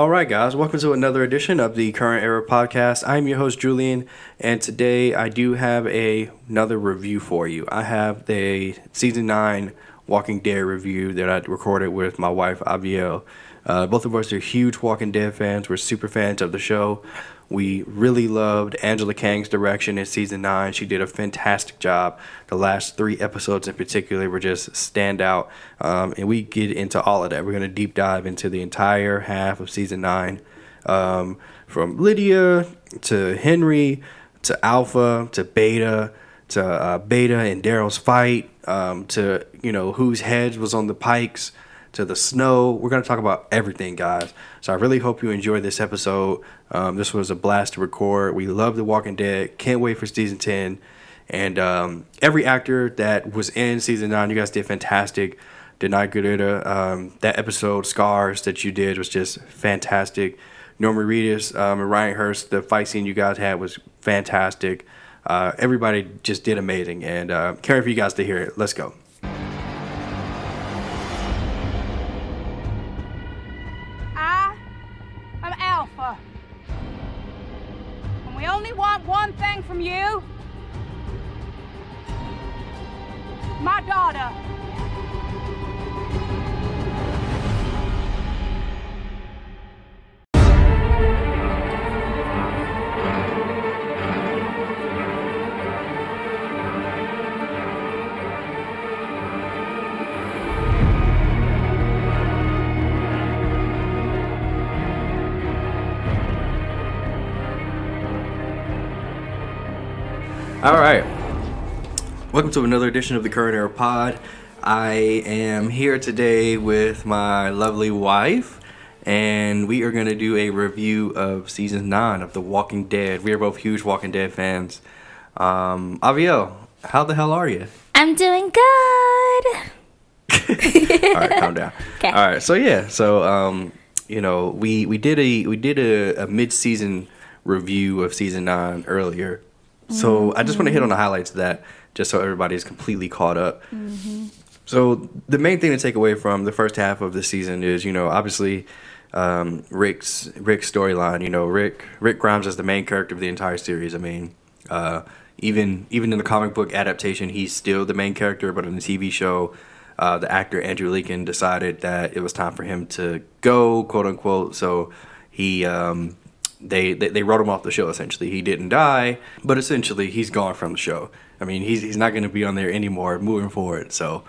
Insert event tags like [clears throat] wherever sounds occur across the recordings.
All right, guys, welcome to another edition of the Current Era Podcast. I'm your host, Julian, and today I do have a, another review for you. I have the season 9 Walking Dead review that I recorded with my wife, Abiel. Uh, both of us are huge Walking Dead fans. We're super fans of the show. We really loved Angela Kang's direction in season nine. She did a fantastic job. The last three episodes in particular were just stand out. Um, and we get into all of that. We're going to deep dive into the entire half of season nine um, from Lydia to Henry to Alpha to Beta to uh, Beta and Daryl's fight um, to, you know, whose heads was on the pikes to the snow. We're going to talk about everything, guys. So I really hope you enjoyed this episode. Um, this was a blast to record. We love The Walking Dead. Can't wait for season 10. And um, every actor that was in season 9, you guys did fantastic. Danai Gurira, um, that episode, Scars, that you did was just fantastic. Norman Reedus um, and Ryan Hurst, the fight scene you guys had was fantastic. Uh, everybody just did amazing. And uh, for you guys to hear it. Let's go. We only want one thing from you my daughter. All right. Welcome to another edition of the Current Era Pod. I am here today with my lovely wife, and we are going to do a review of season nine of The Walking Dead. We are both huge Walking Dead fans. Um, Aviel, how the hell are you? I'm doing good. [laughs] All right, calm down. [laughs] 'Kay. All right, so yeah, so um, you know, we we did a we did a, a mid season review of season nine earlier. So I just want to hit on the highlights of that, just so everybody's completely caught up. So the main thing to take away from the first half of the season is, you know, obviously um, Rick's Rick's storyline. You know, Rick Rick Grimes is the main character of the entire series. I mean, uh, even even in the comic book adaptation, he's still the main character, but in the TV show, uh, the actor Andrew Lincoln decided that it was time for him to go, quote unquote. So he um, they, they they wrote him off the show. Essentially, he didn't die, but essentially he's gone from the show. I mean, he's he's not going to be on there anymore moving forward. So,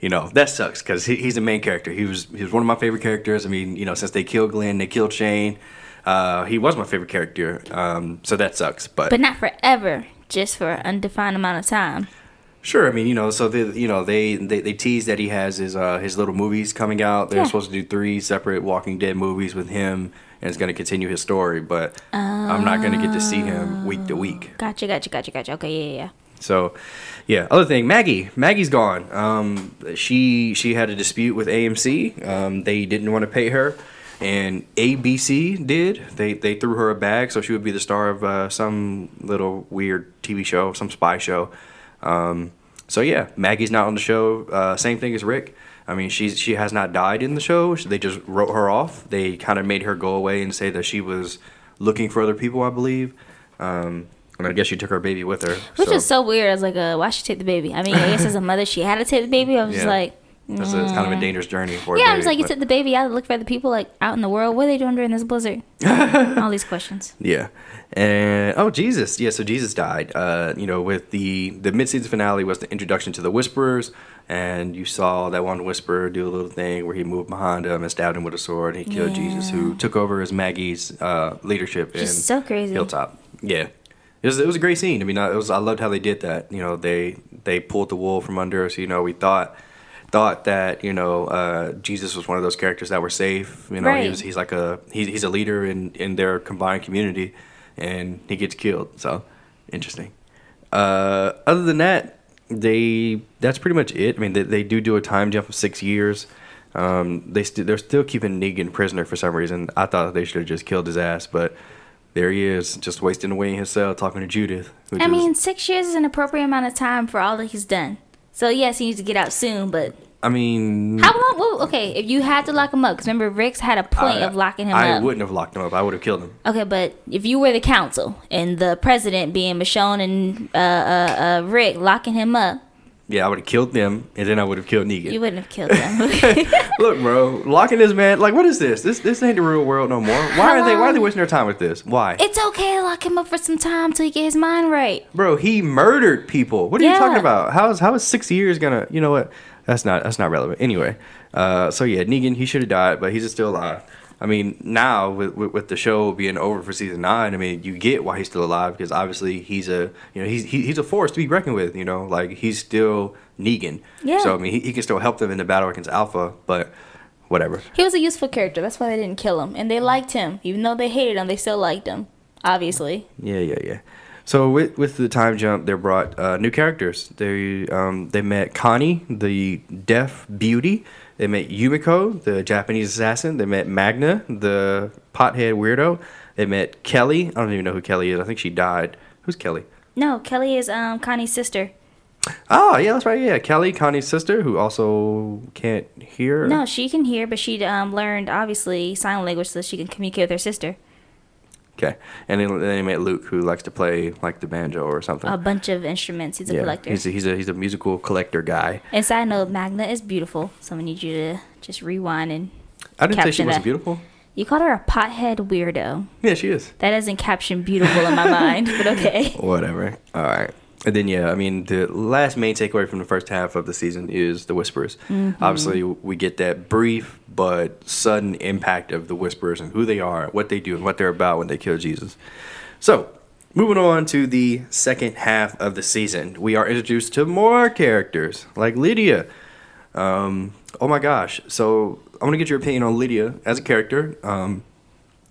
you know that sucks because he, he's the main character. He was he was one of my favorite characters. I mean, you know, since they killed Glenn, they killed Shane. Uh, he was my favorite character. Um, so that sucks. But, But not forever, just for an undefined amount of time. sure, I mean, you know, so they you know they they, they tease that he has his uh, his little movies coming out. They're Yeah. supposed to do three separate Walking Dead movies with him. And it's going to continue his story, but I'm not going to get to see him week to week. Gotcha, gotcha, gotcha, gotcha. Okay, yeah, yeah, yeah. So, yeah. Other thing, Maggie. Maggie's gone. Um, she she had a dispute with AMC. Um, they didn't want to pay her, and ABC did. They they threw her a bag so she would be the star of uh, some little weird TV show, some spy show. Um, so yeah, Maggie's not on the show. Uh, same thing as Rick. I mean, she's she has not died in the show. They just wrote her off. They kind of made her go away and say that she was looking for other people. I believe. Um, and I guess she took her baby with her. Which is so weird. I was like, uh, why she take the baby? I mean, I guess as a mother, she had to take the baby. I was just Yeah. like, That's a, it's kind of a dangerous journey for. yeah, I'm baby, just like, you but- took the baby out to look for other people, like out in the world. What are they doing during this blizzard? [laughs] All these questions. Yeah, and oh Jesus, yeah. So Jesus died. Uh, you know, with the the mid season finale was the introduction to the Whisperers, and you saw that one Whisperer do a little thing where he moved behind him and stabbed him with a sword. And he killed Jesus, who took over as Maggie's uh, leadership in Just so crazy. Hilltop. Yeah. It was, it was a great scene. I mean, I, it was, I loved how they did that. You know, they they pulled the wool from under us. You know, we thought thought that you know uh, Jesus was one of those characters that were safe. You know, he was, he's like a he's, he's a leader in in their combined community, and he gets killed. So interesting. Uh, other than that, they that's pretty much it. I mean, they, they do do a time jump of six years. Um, they st- they're still keeping Negan prisoner for some reason. I thought they should have just killed his ass, but there he is, just wasting away in his cell talking to Judith. I is- mean, six years is an appropriate amount of time for all that he's done. So yes, he needs to get out soon, but I mean, How long? Well, okay, if you had to lock him up, because remember Rick's had a point I, of locking him I up. I wouldn't have locked him up. I would have killed him. Okay, but if you were the council and the president being Michonne and uh, uh, uh, Rick locking him up, Yeah, I would have killed them, and then I would have killed Negan. you wouldn't have killed them. [laughs] Look, bro, locking this man. Like, what is this? This this ain't the real world no more. Why are they Why are they wasting their time with this? Why, it's okay to lock him up for some time till he get his mind right. bro? He murdered people. What are you talking about? How is how is six years gonna? You know what? That's not that's not relevant. Anyway, uh, so yeah, Negan he should have died, but he's still alive. I mean, now with, with with the show being over for season nine, I mean, you get why he's still alive because obviously he's a you know he's he, he's a force to be reckoned with. You know, like he's still Negan. Yeah. So I mean, he, he can still help them in the battle against Alpha, but whatever. He was a useful character. That's why they didn't kill him, and they liked him, even though they hated him. They still liked him, obviously. Yeah, yeah, yeah. So with with the time jump, they brought uh, new characters. They um they met Connie, the deaf beauty. They met Yumiko, the Japanese assassin. They met Magna, the pothead weirdo. They met Kelly. I don't even know who Kelly is. I think she died. Who's Kelly? No, Kelly is um Connie's sister. Oh, yeah, that's right. Yeah, Kelly, Connie's sister, who also can't hear. No, she can hear, but she um learned obviously sign language so that she can communicate with her sister. Okay, and then, they met Luke, who likes to play like the banjo or something. A bunch of instruments. He's a yeah, collector. he's a, he's a he's a musical collector guy. And side note, Magna is beautiful. So I need you to just rewind and I didn't say she wasn't that. beautiful. you called her a pothead weirdo. Yeah, she is. That doesn't caption beautiful in my mind, but okay. [laughs] Whatever. All right. And then yeah, I mean the last main takeaway from the first half of the season is the whispers. Obviously, we get that brief but sudden impact of the whispers and who they are, what they do, and what they're about when they kill Jesus. So, moving on to the second half of the season, we are introduced to more characters like Lydia. Um, oh my gosh! So I want to get your opinion on Lydia as a character. Um,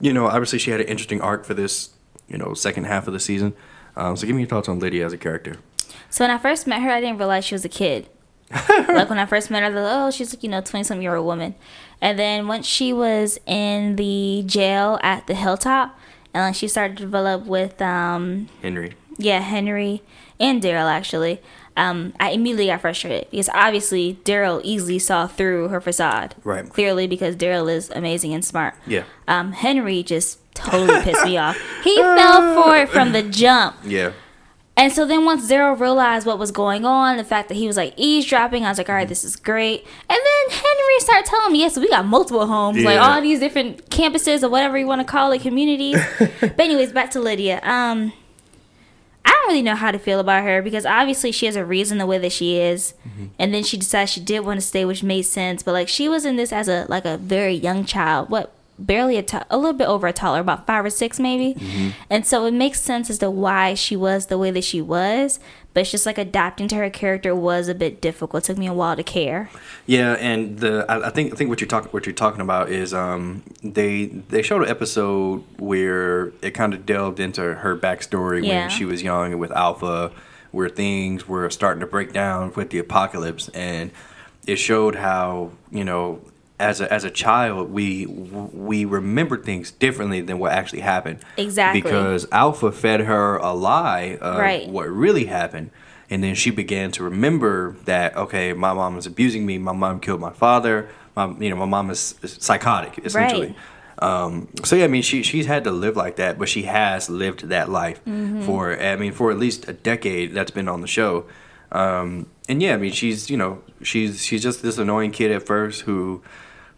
you know, obviously she had an interesting arc for this, you know, second half of the season. Um, so give me your thoughts on Lydia as a character. So when I first met her, I didn't realize she was a kid. [laughs] like when I first met her, I was like, oh, she's like, you know, 20 something year old woman. And then once she was in the jail at the hilltop, and like she started to develop with, um, Henry. yeah, Henry and Daryl actually, um, I immediately got frustrated because obviously Daryl easily saw through her facade. Right. Clearly because Daryl is amazing and smart. Yeah. Um, Henry just totally pissed me off. [laughs] He fell for it from the [clears throat] jump. Yeah. And so then once Daryl realized what was going on, the fact that he was like eavesdropping, I was like, all right, this is great. And then Henry started telling me, yes, we got multiple homes, like all these different campuses or whatever you want to call it, communities. [laughs] but anyways, back to Lydia. Um, I don't really know how to feel about her because obviously she has a reason the way that she is, and then she decided she did want to stay, which made sense. But like she was in this as a like a very young child, what barely a little bit over a toddler, about five or six maybe, and so it makes sense as to why she was the way that she was. But it's just like adapting to her character was a bit difficult. It took me a while to care. Yeah, and the I, I think I think what you're talking what you're talking about is um they they showed an episode where it kind of delved into her backstory Yeah. when she was young and with Alpha, where things were starting to break down with the apocalypse, and it showed how you know as a as a child we we remembered things differently than what actually happened. Exactly. Because Alpha fed her a lie of Right. what really happened. And then she began to remember that okay, my mom is abusing me. My mom killed my father. My you know my mom is is psychotic essentially. Um, so yeah, I mean she she's had to live like that, but she has lived that life for I mean for at least a decade. That's been on the show. Um, and yeah, I mean she's you know she's she's just this annoying kid at first who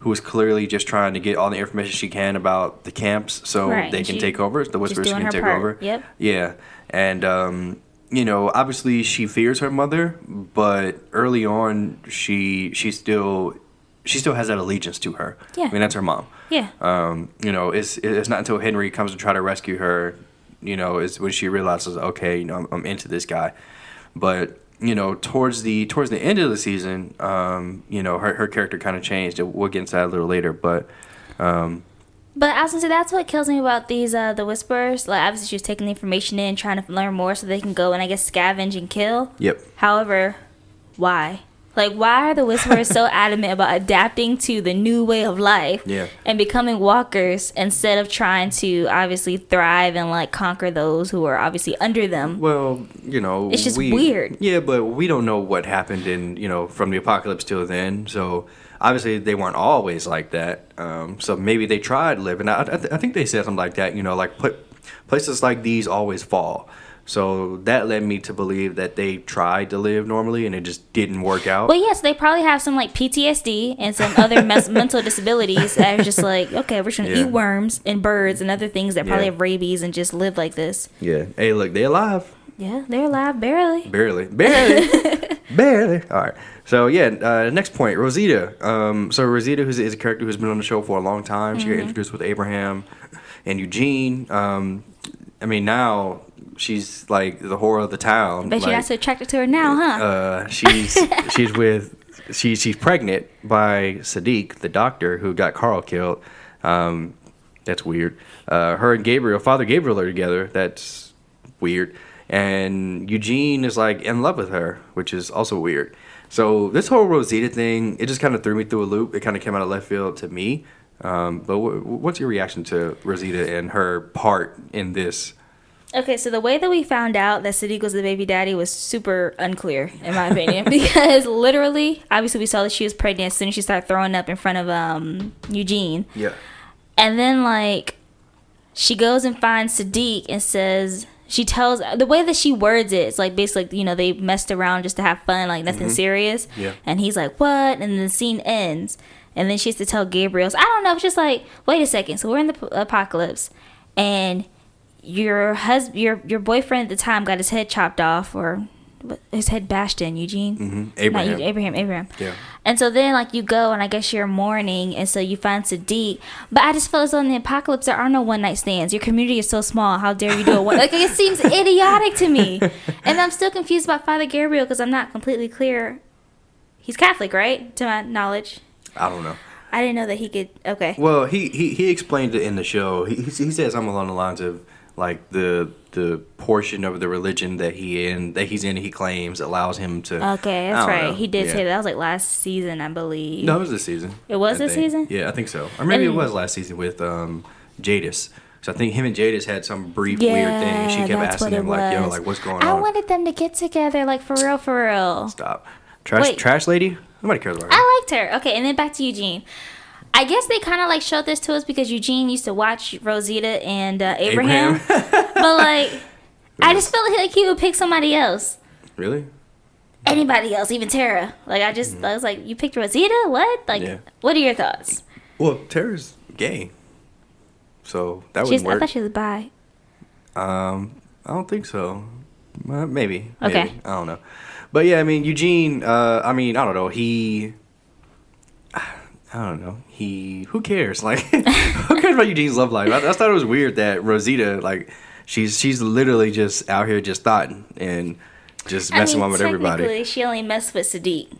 who is clearly just trying to get all the information she can about the camps so Right, they can she- take over. The whispers can take part. over. Yep. Yeah, and um, you know, obviously she fears her mother, but early on she she still she still has that allegiance to her. Yeah. I mean that's her mom. Yeah. Um, you know, it's it's not until Henry comes to try to rescue her, you know, is when she realizes, okay, you know, I'm, I'm into this guy. But you know, towards the towards the end of the season, um, you know, her her character kind of changed. We'll get into that a little later, but um, But I was gonna say that's what kills me about these uh the whispers. Like obviously she was taking the information in, trying to learn more so they can go and I guess scavenge and kill. yep. However, why? Like, why are the Whisperers so [laughs] adamant about adapting to the new way of life Yeah. and becoming walkers instead of trying to obviously thrive and like conquer those who are obviously under them? Well, you know, It's just we- weird. Yeah, but we don't know what happened in you know from the apocalypse till then. So obviously they weren't always like that. Um, so maybe they tried living. I, I, th- I think they said something like that. You know, like put places like these always fall. So that led me to believe that they tried to live normally and it just didn't work out. Well, yes, they probably have some like PTSD and some other mes- [laughs] mental disabilities that are just like, okay, we're just gonna Yeah. eat worms and birds and other things that probably Yeah. have rabies and just live like this. yeah. Hey, look, they're alive. Yeah, they're alive barely. Barely. Barely. [laughs] Barely. All right. So, yeah, uh, next point Rosita. Um, so, Rosita who's, is a character who's been on the show for a long time. She got introduced with Abraham and Eugene. Um, I mean, now she's like the horror of the town. Bet you like, that's attracted to her now, huh? uh, she's [laughs] she's with she she's pregnant by Siddiq, the doctor who got Carl killed. Um, that's weird. Uh, her and Gabriel, Father Gabriel, are together. That's weird. And Eugene is like in love with her, which is also weird. So this whole Rosita thing, it just kind of threw me through a loop. It kind of came out of left field to me. Um, but wh- what's your reaction to Rosita and her part in this? Okay, so the way that we found out that Siddiq was the baby daddy was super unclear, in my opinion, [laughs] because literally, obviously, we saw that she was pregnant as soon as she started throwing up in front of um, Eugene, Yeah. and then like she goes and finds Siddiq and says she tells the way that she words it, it's like basically you know they messed around just to have fun, like nothing serious, Yeah. and he's like what, and the scene ends, and then she has to tell Gabriel, so I don't know, it's just like wait a second, so we're in the p- apocalypse, and your husband, your your boyfriend at the time got his head chopped off or his head bashed in. Eugene, Mm-hmm. Abraham. Abraham, Abraham. Yeah. And so then like you go and I guess you're mourning and so you find Siddiq. But I just feel as though in the apocalypse there are no one night stands. Your community is so small. How dare you do a one? like it seems [laughs] idiotic to me. And I'm still confused about Father Gabriel because I'm not completely clear. He's Catholic, right? To my knowledge. I don't know. I didn't know that he could. Okay. Well, he, he, he explained it in the show. He, he said something along the lines of like the the portion of the religion that he in that he's in he claims allows him to. Okay, that's right. know. He did Yeah. say that. That was like last season, I believe. No, it was this season. It was I this think. season? Yeah, I think so. Or maybe it was last season with um, Jadis. So I think him and Jadis had some brief weird thing. She kept asking him like, "Yo, like what's going I on?" I wanted them to get together, like for real, for real. Stop. Trash Wait. trash lady. Nobody cares about her. I liked her. Okay, and then back to Eugene. I guess they kind of like showed this to us because Eugene used to watch Rosita and uh, Abraham. [laughs] but like, I just felt like he would pick somebody else. really? Anybody else, even Tara. Like, I just, I was like, you picked Rosita? What? Like, Mm-hmm. Yeah. what are your thoughts? Well, Tara's gay, so that She's, wouldn't I thought she was bi. Um, I don't think so. Uh, maybe. Okay. Maybe. I don't know. But yeah, I mean Eugene. Uh, I mean I don't know. He. I don't know. He. Who cares? [laughs] Like, who cares about Eugene's love life? I, I thought it was weird that Rosita, like, she's she's literally just out here just thoughting and just I messing mean, around with everybody. technically, she only messed with Siddiq.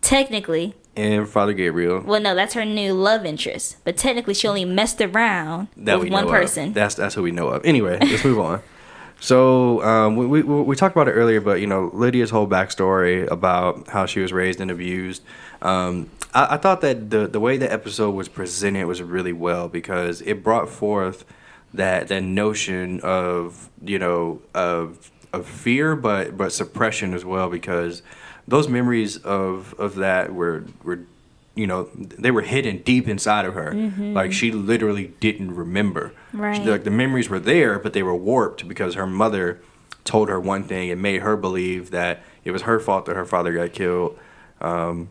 Technically. And Father Gabriel. Well, no, that's her new love interest. But technically, she only messed around that with one person. Of. That's that's who we know of. Anyway, let's move on. [laughs] So um, we, we we talked about it earlier, but you know Lydia's whole backstory about how she was raised and abused. Um, I, I thought that the the way the episode was presented was really well because it brought forth that that notion of you know of of fear, but but suppression as well because those memories of of that were were you know they were hidden deep inside of her like she literally didn't remember Right. like the memories were there but they were warped because her mother told her one thing and made her believe that it was her fault that her father got killed um,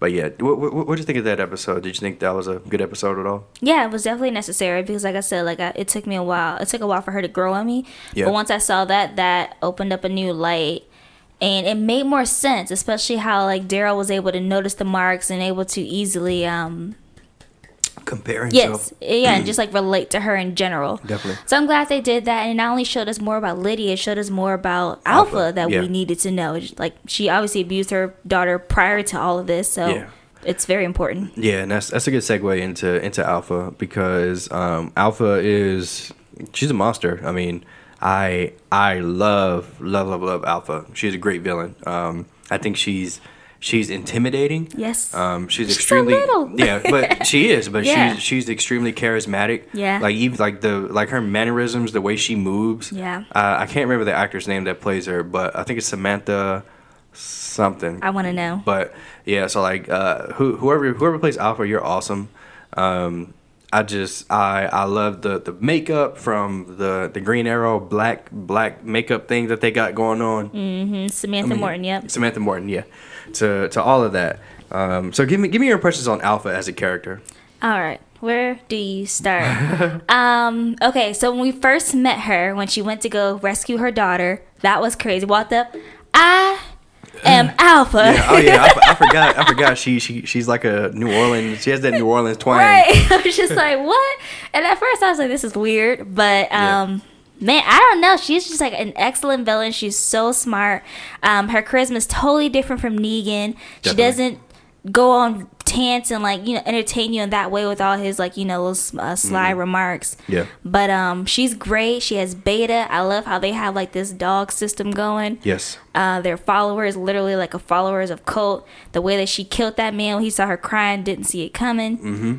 but yeah what, what, what did you think of that episode did you think that was a good episode at all Yeah, it was definitely necessary because, like I said, like I, it took me a while. It took a while for her to grow on me. Yeah. But once I saw that, that opened up a new light, and it made more sense. Especially how like Daryl was able to notice the marks and able to easily, um, comparing yes, yeah, and [clears throat] just like relate to her in general. Definitely. So I'm glad they did that, and it not only showed us more about Lydia, it showed us more about Alpha, Alpha, that yeah. we needed to know. Like she obviously abused her daughter prior to all of this, so Yeah. it's very important. Yeah, and that's that's a good segue into into Alpha because um, Alpha is she's a monster. I mean, I I love love love love Alpha. She's a great villain. Um, I think she's she's intimidating. Yes. Um, she's, She's extremely little. [laughs] yeah, but she is. But Yeah. she's she's extremely charismatic. Yeah. Like even like the like her mannerisms, the way she moves. Yeah. Uh, I can't remember the actor's name that plays her, but I think it's Samantha something. I want to know. But yeah, so like uh, who, whoever whoever plays Alpha, you're awesome. Um, I just I I love the the makeup from the the Green Arrow black black makeup thing that they got going on. Mm, Samantha Morton. Yep. Samantha Morton, yeah, to to all of that. Um, so give me give me your impressions on Alpha as a character. All right. Where do you start? [laughs] um, okay, so when we first met her, when she went to go rescue her daughter, that was crazy. Walked up, I am Alpha. Yeah, oh yeah, I, [laughs] I forgot. I forgot. She she she's like a New Orleans. She has that New Orleans twang. Right. [laughs] I was just like, what? And at first I was like, this is weird. But Yeah. um man, I don't know. She's just like an excellent villain. She's so smart. Um her charisma is totally different from Negan. She doesn't go on tants and like, you know, entertain you in that way with all his like, you know, little uh, sly remarks. Mm-hmm. Yeah. But um she's great. She has beta. I love how they have like this dog system going. Yes. Uh, their followers, literally like a followers of cult. The way that she killed that man when he saw her crying, didn't see it coming. Mm-hmm.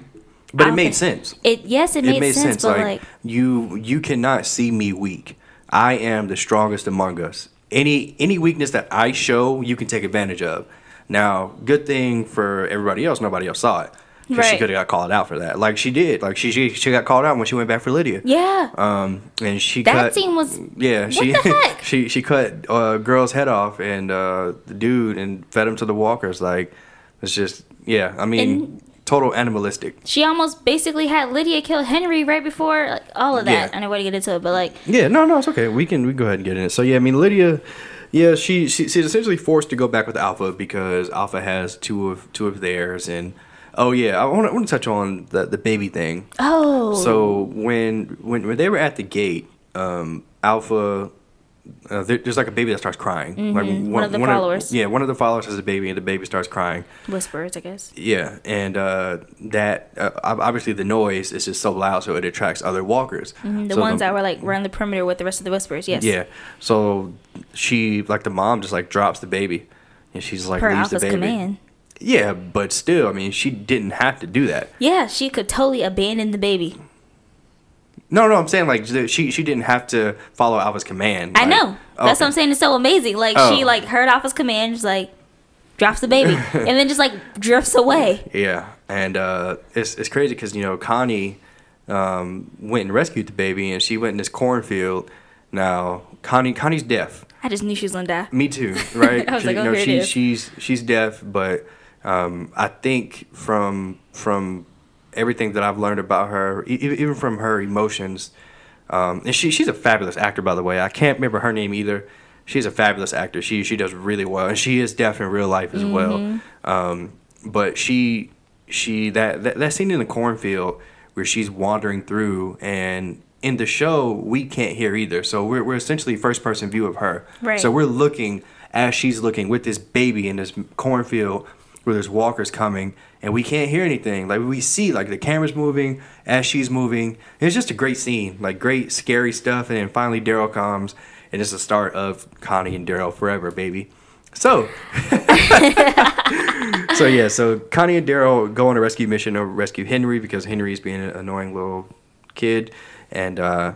But it made sense. It yes, it made, it made sense, sense. but Like, like, you, you cannot see me weak. I am the strongest among us. Any any weakness that I show, you can take advantage of. Now, good thing for everybody else, nobody else saw it. 'Cause she Right. could have got called out for that, like she did. Like she she, she got called out when she went back for Lydia. yeah, Um, and she that cut. scene was Yeah, she [laughs] she she cut a girl's head off and uh, the dude and fed him to the walkers. Like it's just yeah. I mean, And- total animalistic. she almost basically had Lydia kill Henry right before like all of that. Yeah. I don't want to get into it, but like Yeah, no, no, it's okay. We can we can go ahead and get in it. So yeah, I mean Lydia, yeah, she, she she's essentially forced to go back with Alpha because Alpha has two of two of theirs, and oh yeah, I want to want to touch on the the baby thing. oh, So when when when they were at the gate, um, Alpha. Uh, there, there's like a baby that starts crying. Mm-hmm. One of the followers. yeah, one of the followers has a baby, and the baby starts crying. whispers, I guess. Yeah, and uh, that uh, obviously the noise is just so loud, so it attracts other walkers. Mm-hmm. The So ones that were like around the perimeter with the rest of the whispers. Yes. yeah. So she like the mom just like drops the baby, and she's like Per leaves the baby. command. Yeah, but still, I mean, she didn't have to do that. Yeah, she could totally abandon the baby. No, no, I'm saying like she she didn't have to follow Alpha's command. I like- know. That's Okay. what I'm saying. It's so amazing. Like Oh. she like heard Alpha's command, just like drops the baby, [laughs] and then just like drifts away. Yeah, and uh, it's it's crazy because you know Connie um, went and rescued the baby, and she went in this cornfield. Now Connie Connie's deaf. I just knew she was gonna die. Me too, [laughs] right? I was She- like, you oh, know, here she, she's she's deaf, but um, I think from from everything that I've learned about her, e- even from her emotions, um, and she she's a fabulous actor, by the way. I can't remember her name either. She's a fabulous actor. She she does really well, and she is deaf in real life as Mm-hmm. well. Um, but she she that, that that scene in the cornfield where she's wandering through and in the show we can't hear either so we're, we're essentially first person view of her Right. so we're looking as she's looking with this baby in this cornfield where there's walkers coming and we can't hear anything like we see like the camera's moving as she's moving it's just a great scene like great scary stuff and then finally daryl comes and it's the start of connie and daryl forever baby so [laughs] so yeah, so Connie and Daryl go on a rescue mission to rescue Henry because Henry's being an annoying little kid, and uh,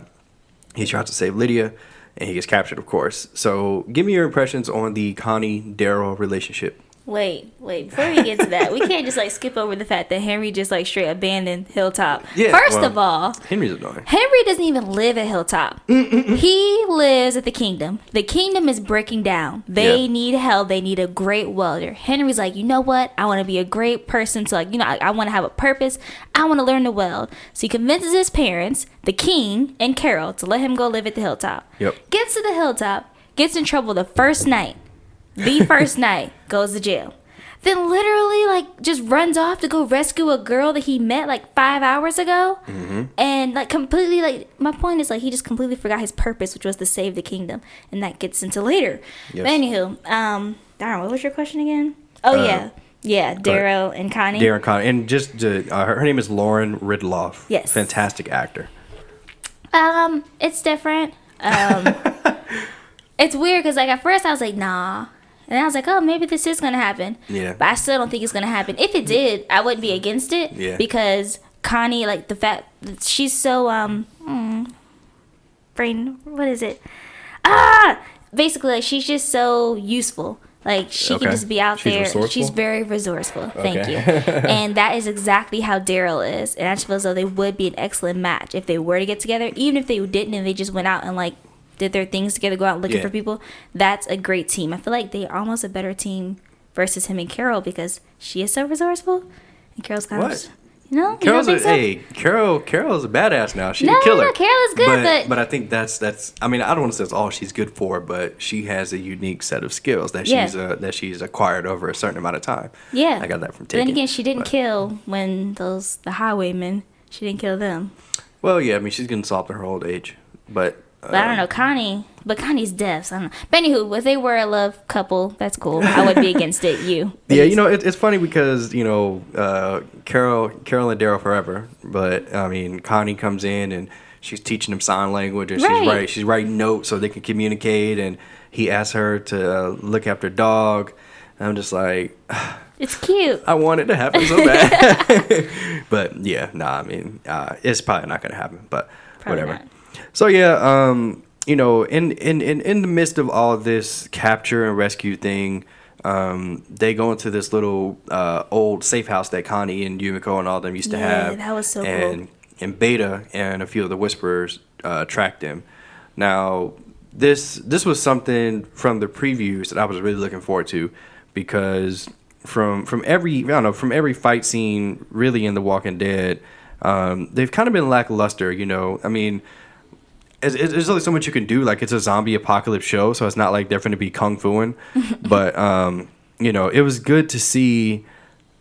he tries to save Lydia, and he gets captured, of course. So give me your impressions on the Connie Daryl relationship. Wait, wait. Before we get to that, we can't just like skip over the fact that Henry just like straight abandoned Hilltop. Yeah, First well- of all, Henry's annoying. Henry doesn't even live at Hilltop. he lives at the kingdom. The kingdom is breaking down. They Yeah. need help. They need a great welder. Henry's like, you know what? I want to be a great person. So like, you know, I, I want to have a purpose. I want to learn to weld. So he convinces his parents, the king and Carol, to let him go live at the hilltop. Yep. Gets to the hilltop, gets in trouble the first night. The first [laughs] night goes to jail. Then literally like just runs off to go rescue a girl that he met like five hours ago, Mm-hmm. and like completely like my point is like he just completely forgot his purpose, which was to save the kingdom, and that gets into later. Yes. But anywho, um, Darren, what was your question again? Oh Uh, yeah, yeah, Daryl and Connie. Daryl and Connie, and just to, uh, her, her name is Lauren Ridloff. Yes. fantastic actor. Um, it's different. Um, [laughs] it's weird because like at first I was like nah, And I was like, oh, maybe this is gonna happen. Yeah. But I still don't think it's gonna happen. If it did, I wouldn't be against it. Yeah. Because Connie, like the fact that she's so um, hmm, brain, what is it? Ah, basically, like she's just so useful. Like she Okay. can just be out She's there. resourceful? She's very resourceful. Thank Okay. you. [laughs] and that is exactly how Daryl is. And I just feel as though they would be an excellent match if they were to get together. Even if they didn't and they just went out and like did their things together, go out looking Yeah. for people. That's a great team. I feel like they're almost a better team versus him and Carol because she is so resourceful and Carol's kind What? of you know. Carol's you a, don't so? hey, Carol. Carol's a badass now. She's No, a killer. no, Carol is good, but, but- I think that's that's. I mean, I don't want to say it's all she's good for, but she has a unique set of skills that Yeah. she's uh, that she's acquired over a certain amount of time. Yeah. I got that from But then again, she didn't but- kill when those the highwaymen. She didn't kill them. Well, yeah, I mean, she's getting soft in her old age, but. But I don't know, Connie. But Connie's deaf. So I don't know. But anywho, if they were a love couple, that's cool. I would be against it. You. [laughs] Yeah, you know, it, it's funny because you know, uh, Carol, Carol and Daryl forever, but I mean, Connie comes in and she's teaching them sign language, and Right. she's right, she's writing notes so they can communicate, and he asks her to uh, look after dog. And I'm just like, [sighs] It's cute. I want it to happen so bad, [laughs] but yeah, nah, I mean, uh, it's probably not gonna happen, but Probably whatever. not. So yeah, um, you know, in, in in in the midst of all of this capture and rescue thing, um, they go into this little uh, old safe house that Connie and Yumiko and all them used to Yeah, have. that was so cool. and, And Beta and a few of the Whisperers uh, tracked them. Now, this this was something from the previews that I was really looking forward to because from from every I don't know from every fight scene really in The Walking Dead, um, they've kind of been lackluster. You know, I mean it's, it's, there's only so much you can do. Like it's a zombie apocalypse show, so it's not like they're going to be kung fuing. [laughs] but um, you know, it was good to see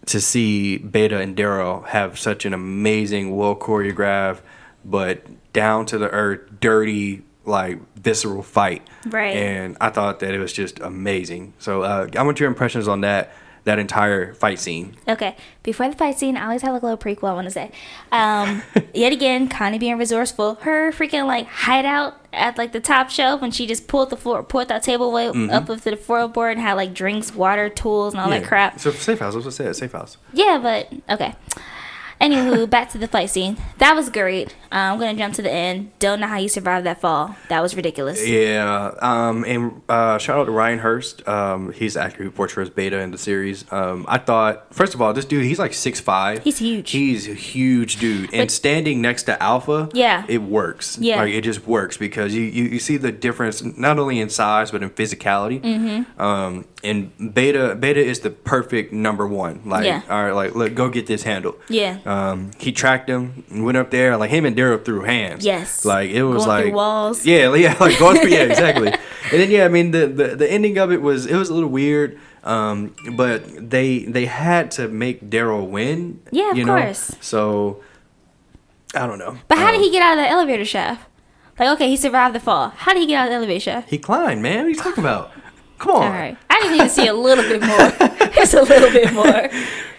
to see Beta and Daryl have such an amazing, well choreographed, but down to the earth, dirty, like visceral fight. Right. And I thought that it was just amazing. So uh, I want your impressions on that that entire fight scene. Okay, before the fight scene, I always have like a little prequel I want to say. Um, [laughs] yet again, Connie being resourceful. Her freaking like hideout at like the top shelf when she just pulled the floor, pulled that table way up up to the floorboard and had like drinks, water, tools, and all that crap. So safe house. That's what I said. Safe house. Yeah, but okay. Anywho, back to the fight scene. That was great. Uh, I'm gonna jump to the end. Don't know how you survived that fall. That was ridiculous. Yeah, um, and uh, shout out to Ryan Hurst. Um, he's the actor who portrays Beta in the series. Um, I thought, first of all, this dude, he's like six five. He's huge. He's a huge dude, and But- standing next to Alpha, Yeah. it works. Yeah. like it just works because you, you, you see the difference not only in size but in physicality. Mm-hmm. Um, and Beta Beta is the perfect number one. Like, Yeah. all right, like look, go get this handled. Yeah. Um, he tracked him and went up there. Like him and Daryl threw hands. Yes. Like it was Going like through walls. Yeah, yeah, like going through. Yeah, [laughs] exactly. and then yeah, I mean the, the the ending of it was it was a little weird. Um, but they they had to make Daryl win. Yeah, of you know? course. So I don't know. But how did Um, he get out of the elevator shaft? Like, okay, he survived the fall. How did he get out of the elevator shaft? He climbed, man. What are you talking about? Come [laughs] on. All right, I just need to see a little bit more. [laughs] Just a little bit more.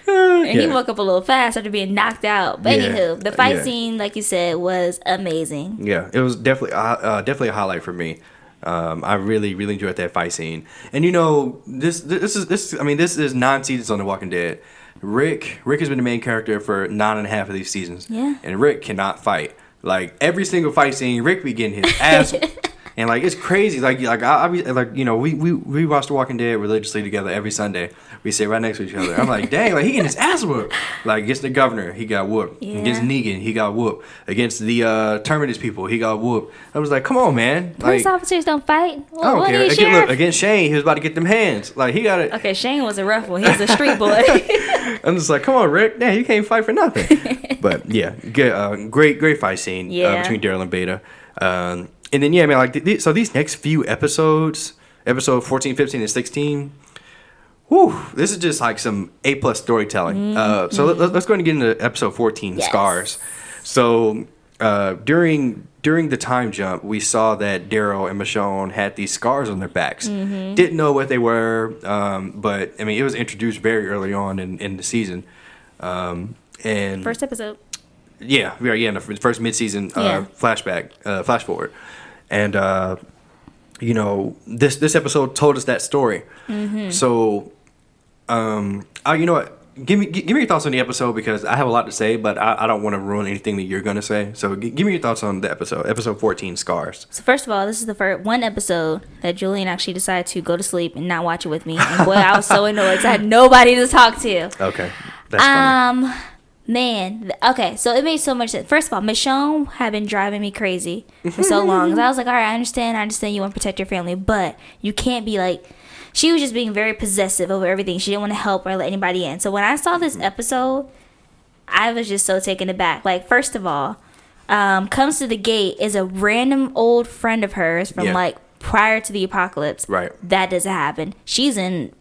[laughs] And he woke up a little fast after being knocked out. But Yeah, anywho, the fight yeah. scene, like you said, was amazing. Yeah, it was definitely uh, uh, definitely a highlight for me. Um, I really really enjoyed that fight scene, and you know this this is this I mean this is nine seasons on The Walking Dead. Rick Rick has been the main character for nine and a half of these seasons. Yeah. and Rick cannot fight. Like every single fight scene, Rick be getting his ass. [laughs] And like it's crazy, like like I, I like you know we, we we watch The Walking Dead religiously together every Sunday. We sit right next to each other. I'm like, dang, like he getting his ass whooped. Like against the governor, he got whooped. Against Negan, he got whooped. Against the uh, Terminus people, he got whooped. I was like, come on, man. Police Like, officers don't fight. I don't what care. Again, look, against Shane, he was about to get them hands. Like he got it. Okay, Shane was a rough one. He was a street boy. [laughs] I'm just like, come on, Rick. Nah, you can't fight for nothing. [laughs] but yeah, good, uh, great, great fight scene uh, between Daryl and Beta. Um, and then yeah, I man, like th- th- so these next few episodes, episode 14, 15, and 16. Whew, this is just like some A plus storytelling. Uh, so let, let's go ahead and get into episode 14, Mm-hmm. Yes. Scars. So uh, during during the time jump, we saw that Daryl and Michonne had these scars on their backs. Mm-hmm. Didn't know what they were, um, but I mean, it was introduced very early on in, in the season. Um, and First episode. yeah, yeah, yeah, in the first mid-season uh, Yeah. flashback, uh, flash forward, and uh, you know, this this episode told us that story. Mm-hmm. So, um, uh, you know what? Give me give me your thoughts on the episode because I have a lot to say, but I, I don't want to ruin anything that you're gonna say. So, g- give me your thoughts on the episode, episode 14, scars. So first of all, this is the first one episode that Julian actually decided to go to sleep and not watch it with me. And boy, I was so [laughs] annoyed 'cause I had nobody to talk to. Okay, that's funny. Um, man, th- okay, so it made so much sense. First of all, Michonne had been driving me crazy for so long. [laughs] 'Cause I was like, all right, I understand, I understand you want to protect your family, but you can't be like. She was just being very possessive over everything. She didn't want to help or let anybody in. So when I saw this episode, I was just so taken aback. Like, first of all, um, comes to the gate is a random old friend of hers from Yeah. like prior to the apocalypse. Right. That doesn't happen. She's in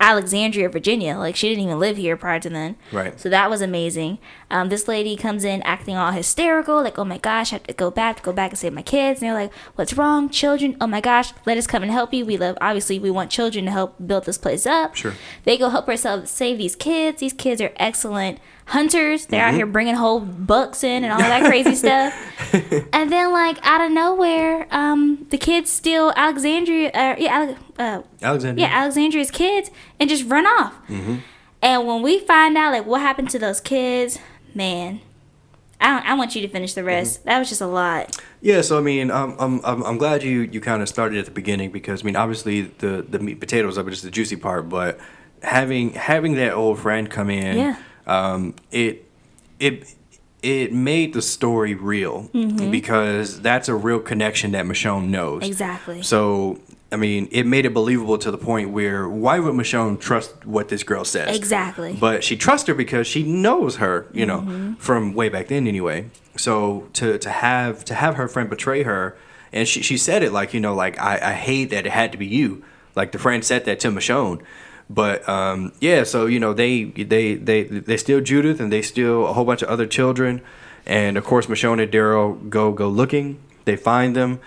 Alexandria, Virginia. Like she didn't even live here prior to then. Right. So that was amazing. Um, this lady comes in acting all hysterical, like, "Oh my gosh, I have to go back, to go back and save my kids." And they're like, "What's wrong, children? Oh my gosh, let us come and help you. We love. Obviously, we want children to help build this place up." Sure. They go help herself save these kids. These kids are excellent hunters. They're out here bringing whole bucks in and all that crazy [laughs] stuff. And then, like out of nowhere, um, the kids steal Alexandria. Uh, yeah, uh, Alexander. yeah, Alexandria's kids and just run off. And when we find out like what happened to those kids, man, I don't, I want you to finish the rest. That was just a lot. Yeah, so I mean, I'm, I'm, I'm glad you, you kind of started at the beginning because I mean, obviously the the meat potatoes of it is the juicy part, but having having that old friend come in, Yeah. Um, it it it made the story real Mm-hmm. because that's a real connection that Michonne knows. Exactly. So I mean, it made it believable to the point where why would Michonne trust what this girl says? Exactly. But she trusts her because she knows her, you know, Mm-hmm. from way back then anyway. So to to have to have her friend betray her, and she she said it like you know like I I hate that it had to be you. Like the friend said that to Michonne. But um, yeah, so you know they they they they steal Judith and they steal a whole bunch of other children, and of course Michonne and Daryl go go looking. They find them,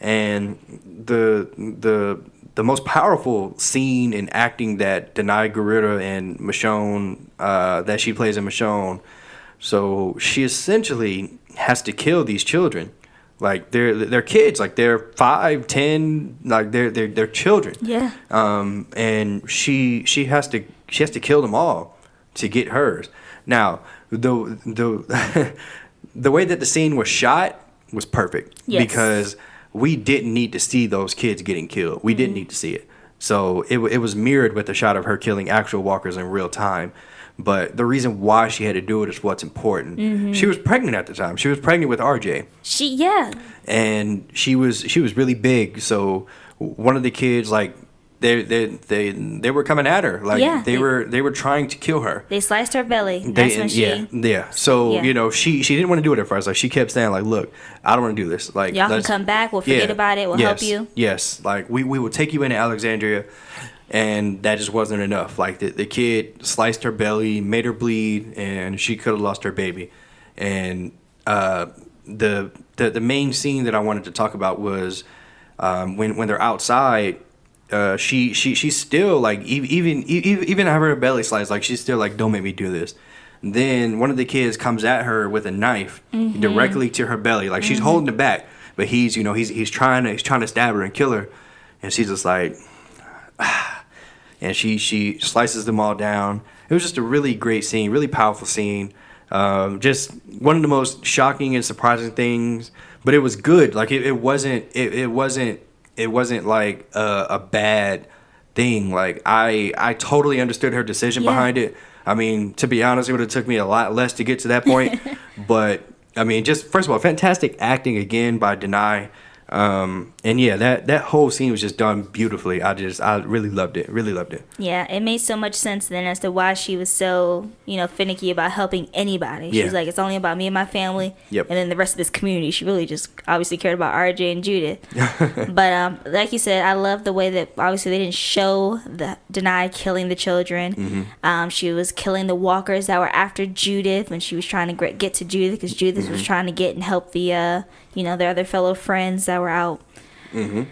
and the the the most powerful scene in acting that Danai Gurira and Michonne uh, that she plays in Michonne. So she essentially has to kill these children, like they're they're kids, like they're five, ten, like they're they're they're children. Yeah. Um, and she she has to she has to kill them all to get hers. Now the the [laughs] the way that the scene was shot was perfect Yes. because we didn't need to see those kids getting killed. We didn't need to see it. So it, it was mirrored with the shot of her killing actual walkers in real time. But the reason why she had to do it is what's important. Mm-hmm. She was pregnant at the time. She was pregnant with RJ She yeah. and she was she was really big. So one of the kids like they they they they were coming at her like Yeah, they, they- were they were trying to kill her. They sliced her belly. They, That's when she yeah yeah. So Yeah. you know she she didn't want to do it at first. Like she kept saying like, look, I don't want to do this. Like Y'all can come back. We'll forget about it. We'll help you. Yes, like we we will take you into Alexandria. And that just wasn't enough. Like the, the kid sliced her belly, made her bleed, and she could have lost her baby. And uh, the, the the main scene that I wanted to talk about was um, when when they're outside. Uh, she she she's still like even even even have her belly sliced. Like she's still like, don't make me do this. Then one of the kids comes at her with a knife directly to her belly. Like she's holding it back, but he's you know he's he's trying to he's trying to stab her and kill her, and she's just like, [sighs] and she she slices them all down. It was just a really great scene, really powerful scene. Um, just one of the most shocking and surprising things, but it was good. Like it, it wasn't it, it wasn't it wasn't like a, a bad thing. Like I I totally understood her decision Yeah. behind it. I mean, to be honest, it would have took me a lot less to get to that point. [laughs] but I mean, just first of all, fantastic acting again by Danai. Um, and yeah, that that whole scene was just done beautifully. I just I really loved it. Really loved it. Yeah, it made so much sense then as to why she was so, you know, finicky about helping anybody. She Yeah. was like, it's only about me and my family. Yep. And then the rest of this community. She really just obviously cared about RJ and Judith. [laughs] but um, like you said, I love the way that obviously they didn't show the deny killing the children. Mm-hmm. Um, she was killing the walkers that were after Judith when she was trying to get to Judith because Judith Mm-hmm. was trying to get and help the, uh, you know, their other fellow friends that were out. Mm-hmm.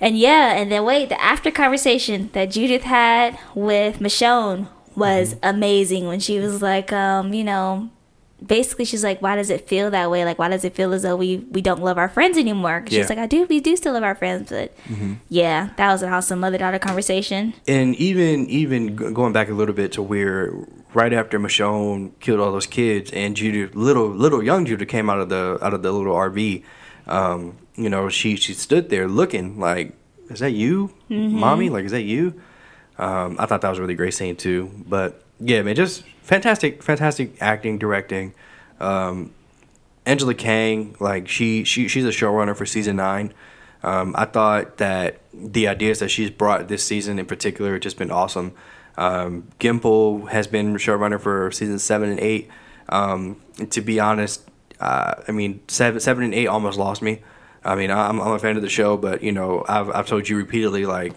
And yeah, and then wait, the after conversation that Judith had with Michonne was Mm-hmm. amazing when she was like, um, you know, basically she's like, why does it feel that way? Like, why does it feel as though we we don't love our friends anymore? 'Cause Yeah. She's like, I do, we do still love our friends, but yeah, that was an awesome mother daughter conversation. and even even going back a little bit to where right after Michonne killed all those kids and Judah little little young Judah came out of the out of the little RV, um, you know she she stood there looking like is that you, mommy? Like is that you? Um, I thought that was a really great scene too. But yeah, man, just fantastic, fantastic acting, directing. Um, Angela Kang, like she, she she's a showrunner for season nine. Um, I thought that the ideas that she's brought this season in particular have just been awesome. Um, Gimple has been showrunner for season seven and eight. Um, to be honest, uh, I mean seven seven and eight almost lost me. I mean I'm, I'm a fan of the show, but you know I've I've told you repeatedly like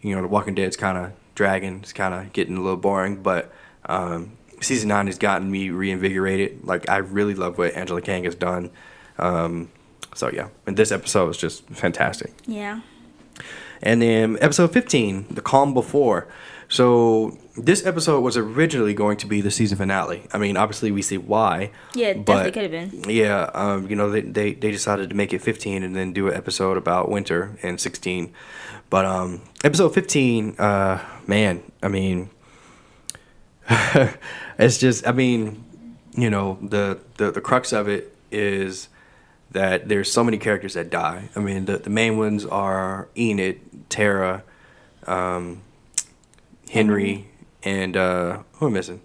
you know The Walking Dead's kind of dragging, it's kind of getting a little boring, but um, season nine has gotten me reinvigorated. Like I really love what Angela Kang has done. Um, so yeah, and this episode was just fantastic. Yeah. And then episode 15, The Calm Before. So this episode was originally going to be the season finale. I mean, obviously we see why. Yeah, it definitely could have been. Yeah, um, you know, they, they, they decided to make it 15 and then do an episode about winter and 16. But um, episode 15, uh, man, I mean, [laughs] it's just, I mean, you know, the, the, the crux of it is that there's so many characters that die. I mean, the, the main ones are Enid, Tara, um, Henry, and uh, who am I missing?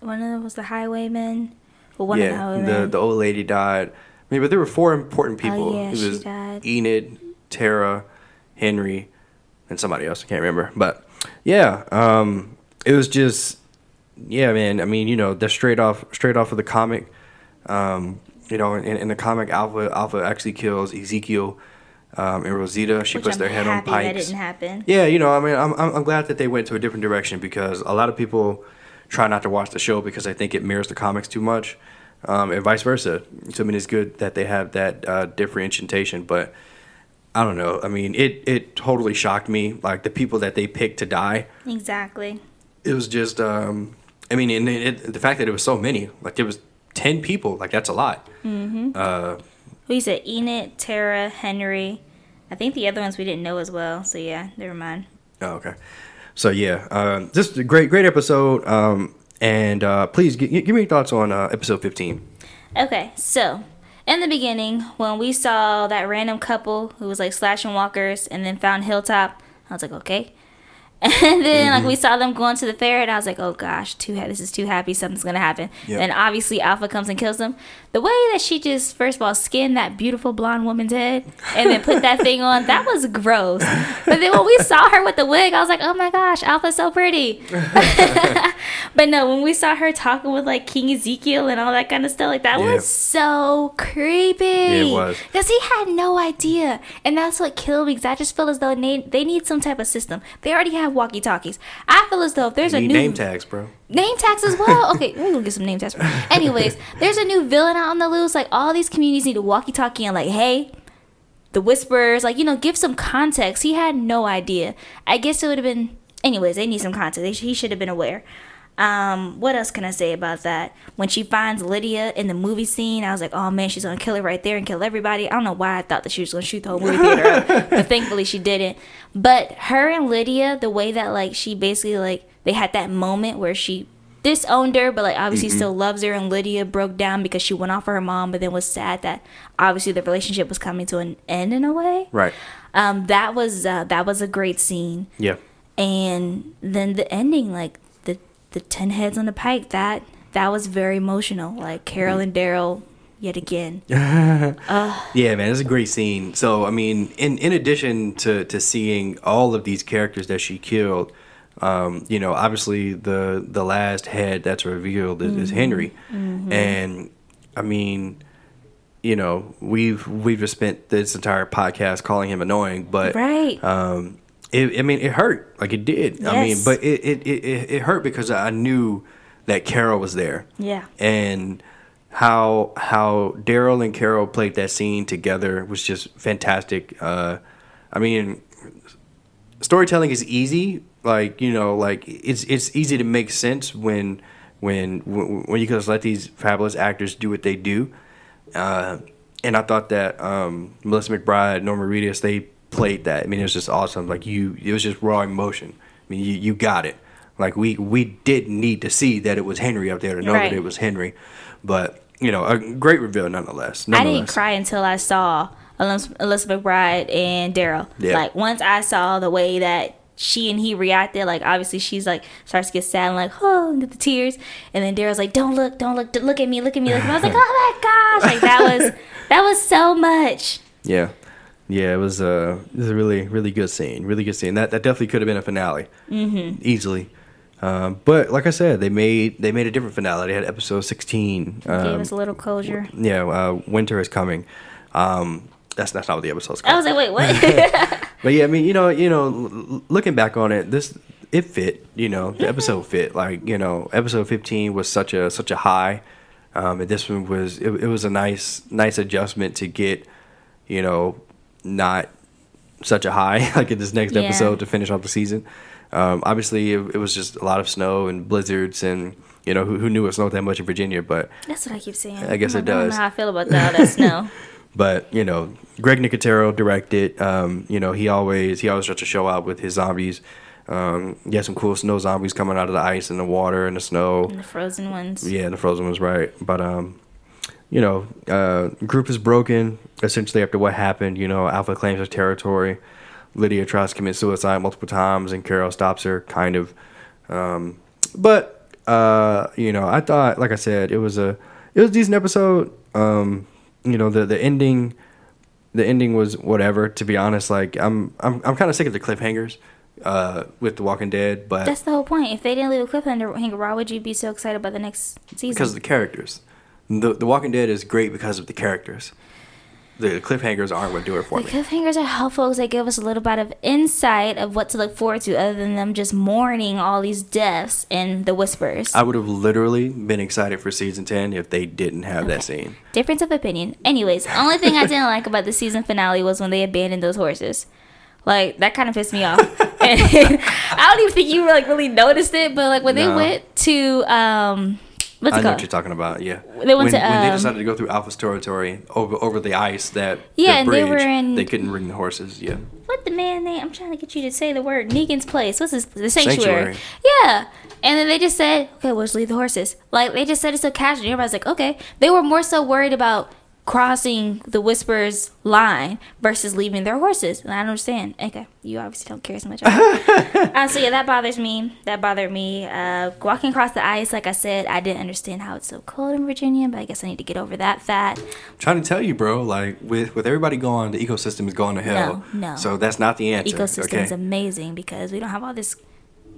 One of them was the highwayman. Well, one of the yeah, highwaymen. the the old lady died. I mean, but there were four important people. Oh, yeah, it she was died. Enid, Tara, Henry, and somebody else. I can't remember. But yeah, um, it was just yeah, man. I mean, you know, they're straight off straight off of the comic. Um, you know, in, in the comic, Alpha Alpha actually kills Ezekiel um, and Rosita. She which puts I'm their head on happy that pikes. didn't happen. Yeah, you know, I mean, I'm, I'm I'm glad that they went to a different direction because a lot of people try not to watch the show because I think it mirrors the comics too much, um, and vice versa. So I mean, it's good that they have that uh, differentiation, but I don't know. I mean, it it totally shocked me. Like the people that they picked to die, Exactly. it was just. Um, I mean, and it, the fact that it was so many, like it was ten people, like that's a lot. Mm-hmm. Uh, We said Enid, Tara, Henry. I think the other ones we didn't know as well. So yeah, never mind. Oh, okay. So yeah, um, just a great, great episode. Um, and uh, please g- give me your thoughts on uh, episode fifteen. Okay, so in the beginning, when we saw that random couple who was like slashing walkers and then found Hilltop, I was like, okay. And then like we saw them going to the fair, and I was like, oh gosh, too ha- this is too happy. Something's gonna happen. Yep. And obviously Alpha comes and kills them. The way that she just first of all skinned that beautiful blonde woman's head and then put that thing on, that was gross. But then when we saw her with the wig, I was like, oh my gosh, Alpha's so pretty. [laughs] But no, when we saw her talking with like King Ezekiel and all that kind of stuff, like that Yeah. was so creepy. it was. Because he had no idea. And that's what killed me because I just feel as though they, they need some type of system. They already have walkie talkies. I feel as though if there's a Need new name tags, bro. Name tags as well. [laughs] Okay, we're gonna get some name tags. Anyways, there's a new villain out on the loose. Like all these communities need a walkie-talkie and like, hey, the whisperers, like you know, give some context. He had no idea. I guess it would have been. Anyways, they need some context. They sh- he should have been aware. Um, what else can I say about that? When she finds Lydia in the movie scene, I was like, oh man, she's gonna kill her right there and kill everybody. I don't know why I thought that she was gonna shoot the whole movie theater up, [laughs] but thankfully she didn't. But her and Lydia, the way that like she basically like they had that moment where she disowned her, but like obviously still loves her, and Lydia broke down because she went off for her mom, but then was sad that obviously the relationship was coming to an end in a way. Right. Um, that was uh, that was a great scene Yeah. and then the ending like the 10 heads on the pike that that was very emotional. Like carol and daryl yet again. [laughs] Yeah, man, it's a great scene. So, I mean, in in addition to to seeing all of these characters that she killed, um, you know, obviously the the last head that's revealed is, is Henry, and I mean, you know, we've we've just spent this entire podcast calling him annoying, but right. um, it, I mean, it hurt. Like it did. I mean, but it, it, it, it hurt because I knew that Carol was there yeah and how how Daryl and Carol played that scene together was just fantastic. Uh, I mean, storytelling is easy. Like you know, like it's it's easy to make sense when when when, you can just let these fabulous actors do what they do. Uh, and I thought that um, Melissa McBride, Norman Reedus, they played that. I mean, it was just awesome. Like you, it was just raw emotion. I mean, you, you got it. Like we we didn't need to see that it was Henry up there to know Right. that it was Henry, but you know, a great reveal nonetheless. I didn't cry until I saw Elizabeth McBride and Daryl. Yeah. Like once I saw the way that she and he reacted, like obviously she's like starts to get sad and like oh and the tears, and then Daryl's like don't look, don't look, look at me, look at me, look at me. I was like oh my [laughs] gosh, like that was that was so much. Yeah, yeah, it was a it was a really really good scene, really good scene. That that definitely could have been a finale, mm-hmm. easily. Um, but like I said, they made they made a different finale. They had episode sixteen. Gave Um, us a little closure. yeah, uh, winter is coming. Um, that's that's not what the episode's I called. was like wait what? [laughs] [laughs] But yeah, I mean, you know, you know, looking back on it, this it fit. You know, the episode [laughs] fit. Like you know, episode fifteen was such a such a high, um, and this one was it, it was a nice nice adjustment to get, you know, not such a high [laughs] like in this next Yeah. episode to finish off the season. Um, obviously, it, it was just a lot of snow and blizzards, and you know, who, who knew it snowed that much in Virginia? But That's what I keep saying. I guess it I don't does. know how I feel about that. That snow. [laughs] [laughs] but you know, Greg Nicotero directed. Um, you know, he always he always starts to show out with his zombies. Um, he has some cool snow zombies coming out of the ice and the water and the snow. and the frozen ones. Yeah, the frozen one's right. But um, you know, uh, group is broken essentially after what happened. You know, Alpha claims her territory. Lydia tries to commit suicide multiple times, and Carol stops her, kind of. Um, but uh, you know, I thought, like I said, it was a it was a decent episode. Um, you know, the the ending, the ending was whatever. To be honest, like I'm I'm I'm kind of sick of the cliffhangers uh, with The Walking Dead, but That's the whole point. If they didn't leave a cliffhanger, why would you be so excited about the next season? because of the characters. The The Walking Dead is great because of the characters. The cliffhangers aren't what do it for you. The me. cliffhangers are helpful because they give us a little bit of insight of what to look forward to, other than them just mourning all these deaths and the whispers. I would have literally been excited for season ten if they didn't have that scene. Difference of opinion. Anyways, only thing I didn't [laughs] like about the season finale was when they abandoned those horses. Like that kind of pissed me off. and [laughs] [laughs] I don't even think you like really noticed it, but like when they No. went to um, what's I know what you're talking about. Yeah, They went when, to, when they um, decided to go through Alpha's territory over over the ice that Yeah, the and they were in- they couldn't bring the horses. Yeah, what the man name? I'm trying to get you to say the word. Negan's place. What's this? The sanctuary. Sanctuary. Yeah. And then they just said, okay, we'll just leave the horses. Like they just said it so casually. Everybody's like, okay. They were more so worried about crossing the whispers line versus leaving their horses. And I don't understand. Okay, you obviously don't care as much. [laughs] uh, so yeah, that bothers me. That bothered me. Uh, walking across the ice, like I said, I didn't understand how it's so cold in Virginia, but I guess I need to get over that fact. trying to tell you, bro. Like with with everybody gone, the ecosystem is going to hell. No, no. So that's not the answer. ecosystem okay? is amazing because we don't have all this.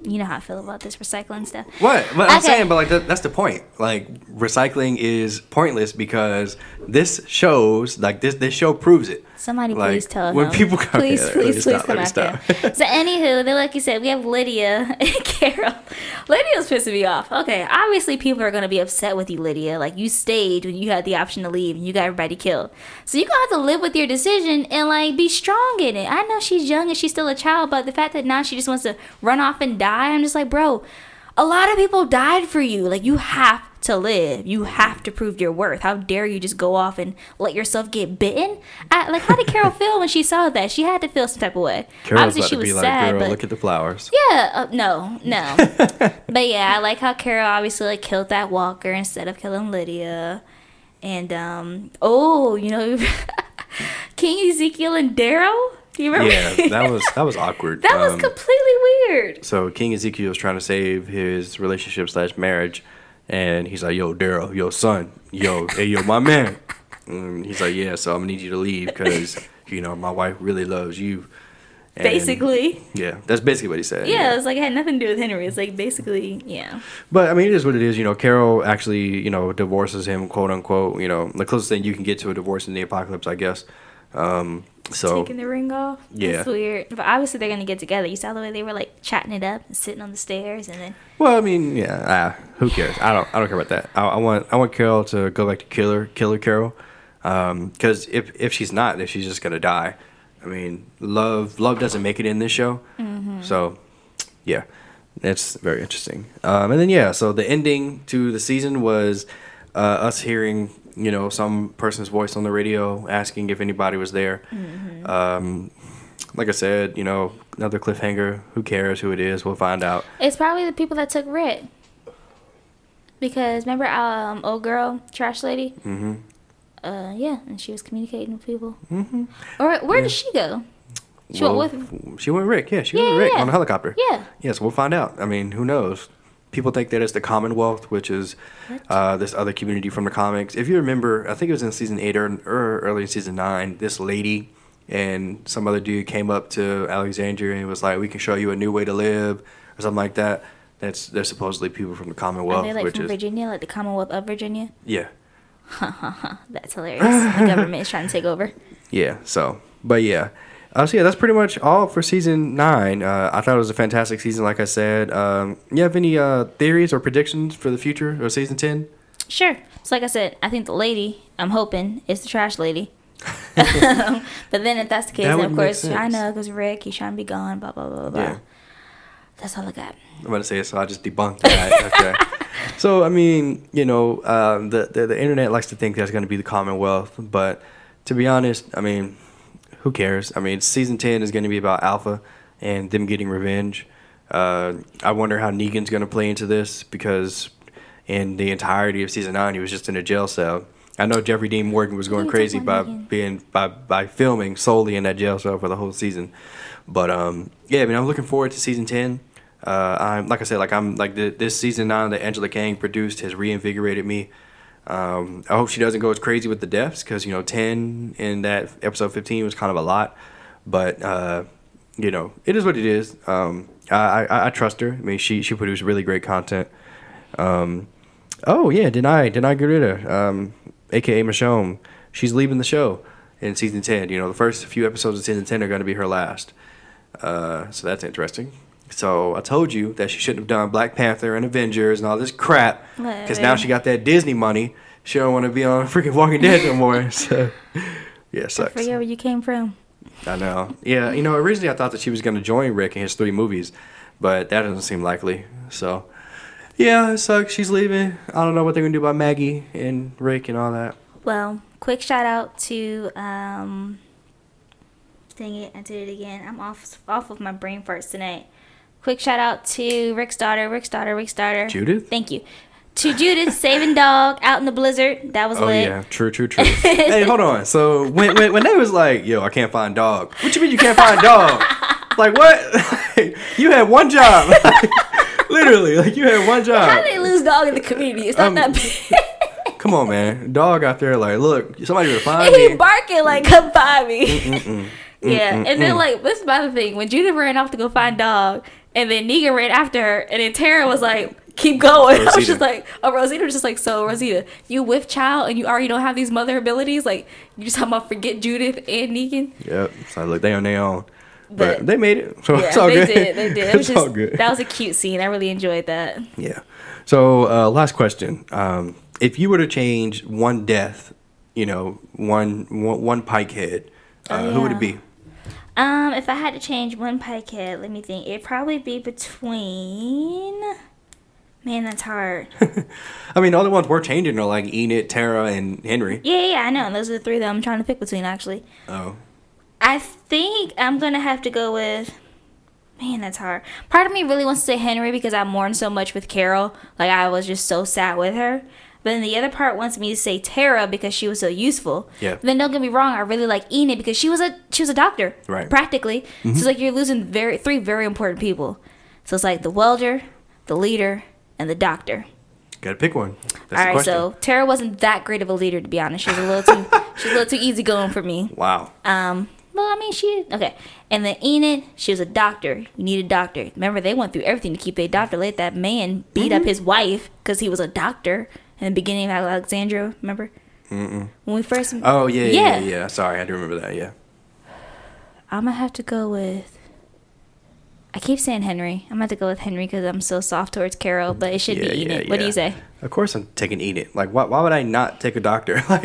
You know how I feel about this recycling stuff. What? But I'm saying, but like that, that's the point. Like recycling is pointless because this shows, like this this show proves it. Somebody Like, please tell when him. people come- please, let please, please stop, come after stop. him. so anywho, then like you said, we have Lydia [laughs] and Carol. Lydia's pissing me off. Okay, obviously people are gonna be upset with you, Lydia. Like you stayed when you had the option to leave and you got everybody killed. So you're gonna have to live with your decision and like be strong in it. I know she's young and she's still a child, but the fact that now she just wants to run off and die, I'm just like, bro, a lot of people died for you. Like you have to live. You have to prove your worth. How dare you just go off and let yourself get bitten? I, like how did Carol feel when she saw that? She had to feel some type of way. Carol's Obviously she was be like, sad, girl, but look at the flowers. yeah, uh, no, no. [laughs] but yeah, I like how Carol obviously like killed that walker instead of killing Lydia. And um oh, you know [laughs] King Ezekiel and Daryl? Do you remember? Yeah, that was that was [laughs] awkward. that was Um, completely weird. so King Ezekiel was trying to save his relationship slash marriage, and he's like, "Yo, Daryl, yo, son, yo, hey, yo, my man." And he's like, "Yeah, so I'm gonna need you to leave because you know my wife really loves you." And- Basically. yeah, that's basically what he said. Yeah, it's like it had nothing to do with Henry. It's like basically, yeah. But I mean, it is what it is. You know, Carol actually, you know, divorces him, quote unquote. You know, the closest thing you can get to a divorce in the apocalypse, I guess. Um, so Taking the ring off. Yeah. That's weird. But obviously they're gonna get together. You saw the way they were like chatting it up and sitting on the stairs and then Well, I mean, yeah. Ah, who cares? I don't. I don't care about that. I, I want. I want Carol to go back to Killer, Killer Carol, Um because if if she's not, then she's just gonna die. I mean, love love doesn't make it in this show. Mm-hmm. So, yeah. It's very interesting. Um, and then yeah, so the ending to the season was uh, us hearing you know some person's voice on the radio asking if anybody was there. Um, like I said, you know another cliffhanger. Who cares who it is? We'll find out. It's probably the people that took Rick. Because remember, um, old girl, trash lady. hmm Uh, yeah, and she was communicating with people. Mm-hmm. Or where did she go? She went with. She went with Rick. Yeah, she Yeah, went with Rick yeah. on a helicopter. Yeah. Yes, we'll find out. I mean, who knows? People think that it's the Commonwealth, which is uh, this other community from the comics. If you remember, I think it was in season eight or, or early in season nine. This lady and some other dude came up to Alexandria and was like, "We can show you a new way to live," or something like that. That's they're supposedly people from the Commonwealth, Are they like which from is Virginia, like the Commonwealth of Virginia? yeah, [laughs] That's hilarious. the government is trying to take over. [laughs] yeah. So, but yeah. Uh, so yeah, that's pretty much all for season nine. Uh, I thought it was a fantastic season, like I said. Um, you have any uh, theories or predictions for the future of season ten? Sure. So, like I said, I think the lady, I'm hoping, is the trash lady. [laughs] but then, if that's the case, That then of course, I know, because Rick, he's trying to be gone, blah, blah, blah, blah. Yeah. That's all I got. I'm about to say it, so I just debunked that. okay. [laughs] So I mean, you know, um, the, the the internet likes to think that's going to be the Commonwealth, but to be honest, I mean, who cares? I mean, season ten is going to be about Alpha and them getting revenge. Uh, I wonder how Negan's going to play into this because in the entirety of season nine, he was just in a jail cell. I know Jeffrey Dean Morgan was going crazy by Negan? being by by filming solely in that jail cell for the whole season. But um, yeah, I mean, I'm looking forward to season ten. Uh, I'm like I said, like I'm like the, this season nine that Angela Kang produced has reinvigorated me. Um, I hope she doesn't go as crazy with the deaths because you know ten in that episode fifteen was kind of a lot, but uh, you know it is what it is. Um, I, I I trust her. I mean she she produced really great content. Um, oh yeah, Danai Danai Gurira, um, aka Michonne, she's leaving the show in season ten. You know the first few episodes of season ten are going to be her last. Uh, so that's interesting. So I told you that she shouldn't have done Black Panther and Avengers and all this crap because now she got that Disney money. She don't want to be on [laughs] freaking Walking Dead no more. [laughs] So yeah, it I forget where you came from. I know. Yeah, you know, originally I thought that she was going to join Rick in his three movies, but that doesn't seem likely. So yeah, it sucks. She's leaving. I don't know what they're going to do about Maggie and Rick and all that. Well, quick shout out to um dang it, I did it again. I'm off off of my brain farts tonight. Quick shout out to Rick's daughter, Rick's daughter, Rick's daughter. Judith? Thank you. To Judith saving dog out in the blizzard. That was Oh lit. yeah, true, true, true. [laughs] hey, hold on. So when, when when they was like, "Yo, I can't find dog," what you mean you can't find dog? [laughs] like what? [laughs] you had one job. Literally, like you had one job. How did they lose dog in the community? It's not Um, that big. Come on, man. Dog out there, like, look, somebody would find And he me. barking like, come find me. yeah, and then like this is my other thing. When Judith ran off to go find dog, and then Negan ran after her, and then Tara was like, keep going. [laughs] I was just like, oh, Rosita was just like, so Rosita, you with child, and you already don't have these mother abilities. Like you just talking about forget Judith and Negan. Yep. So like they on their own. But, But- they made it. [laughs] So Yeah, it's all they good. did. They did. [laughs] It was it's all good. that was a cute scene. I really enjoyed that. Yeah. So uh, last question: um, If you were to change one death, you know, one one, one pike head, uh, Oh, who would it be? Um, if I had to change one head, let me think. It'd probably be between. Man, that's hard. [laughs] I mean, all the ones we're changing are like Enid, Tara, and Henry. yeah, yeah, I know. Those are the three that I'm trying to pick between, actually. Oh, I think I'm gonna have to go with. Man, that's hard. Part of me really wants to say Henry because I mourned so much with Carol. Like I was just so sad with her. But then the other part wants me to say Tara because she was so useful. Yeah. But then don't get me wrong, I really like Enid because she was a she was a doctor. Right. Mm-hmm. Practically. So it's like you're losing very three very important people. So it's like the welder, the leader, and the doctor. gotta pick one. That's All right, so Tara wasn't that great of a leader to be honest. She was a little too [laughs] she was a little too easygoing for me. wow. Um, well, I mean, she okay. And then Enid, she was a doctor. You need a doctor. Remember, they went through everything to keep their doctor. Let that man beat up his wife because he was a doctor in the beginning of Alexandria. Remember? Mm-mm. When we first. Oh yeah, yeah, Yeah. yeah, yeah. Sorry, I do remember that. Yeah. I'm gonna have to go with. I keep saying Henry. I'm gonna have to go with Henry because I'm so soft towards Carol, but it should yeah, be yeah, Enid. What do you say? Of course, I'm taking Enid. Like, why, why would I not take a doctor? [laughs] Like,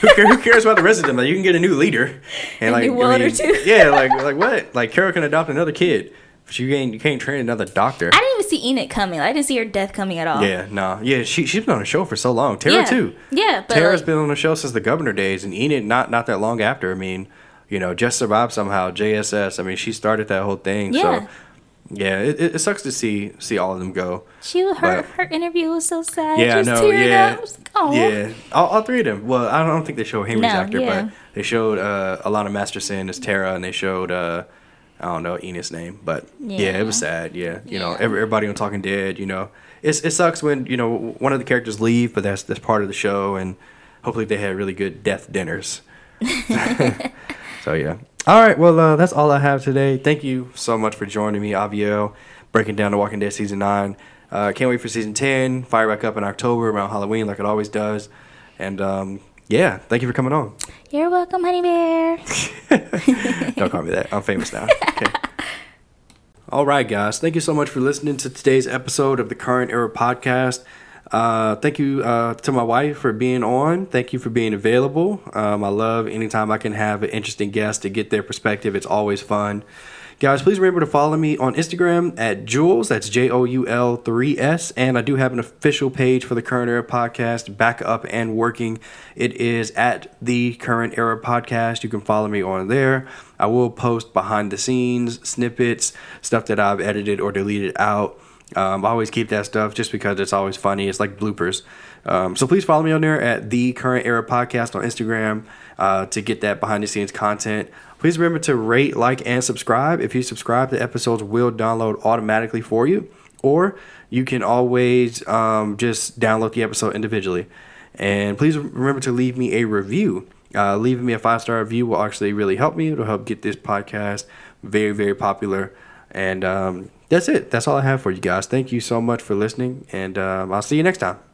who, care, who cares about the rest of them? Like, you can get a new leader, and [laughs] A like, welder, too. yeah, like, like what? Like, Carol can adopt another kid. But you can't you can't train another doctor. I didn't even see Enid coming. I didn't see her death coming at all. Yeah, no, yeah. She she's been on the show for so long. Tara yeah. too. Yeah, but Tara's like, been on the show since the governor days, and Enid not not that long after. I mean, you know, just survived somehow. JSS. I mean, she started that whole thing. Yeah. So yeah, it, it, sucks to see see all of them go. she her but- her interview was so sad. Yeah, know. Yeah. Like, "Aw." yeah. All, all three of them. Well, I don't think they showed Henry's No, actor, yeah. but they showed uh, Alanna Masterson as Tara, and they showed uh, I don't know Enid's name, but yeah, it was sad. Yeah, you know, Yeah. every, everybody on Talking Dead. You know, it's it sucks when you know one of the characters leave, but that's that's part of the show, and hopefully they had really good death dinners. [laughs] [laughs] so yeah. All right. Well, uh, that's all I have today. Thank you so much for joining me, Avio, breaking down The Walking Dead season nine. Uh, can't wait for season ten. Fire back up in October around Halloween, like it always does. And um, yeah, thank you for coming on. You're welcome, honey bear. [laughs] Don't call me that. I'm famous now. Okay. [laughs] All right, guys. Thank you so much for listening to today's episode of the Current Era Podcast. Uh, thank you uh, to my wife for being on. Thank you for being available. Um, I love anytime I can have an interesting guest to get their perspective. It's always fun. Guys, please remember to follow me on Instagram at Jules. That's J O U L 3 S. And I do have an official page for the Current Era Podcast, back up and working. It is at the Current Era Podcast. You can follow me on there. I will post behind the scenes snippets, stuff that I've edited or deleted out. Um, I always keep that stuff just because it's always funny. It's like bloopers. Um, so please follow me on there at the Current Era Podcast on Instagram uh, to get that behind the scenes content. Please remember to rate, like, and subscribe. If you subscribe, the episodes will download automatically for you, or you can always um, just download the episode individually. And please remember to leave me a review. Uh, leaving me a five star review will actually really help me. It'll help get this podcast very, very popular. And um, that's it. That's all I have for you guys. Thank you so much for listening, and um, I'll see you next time.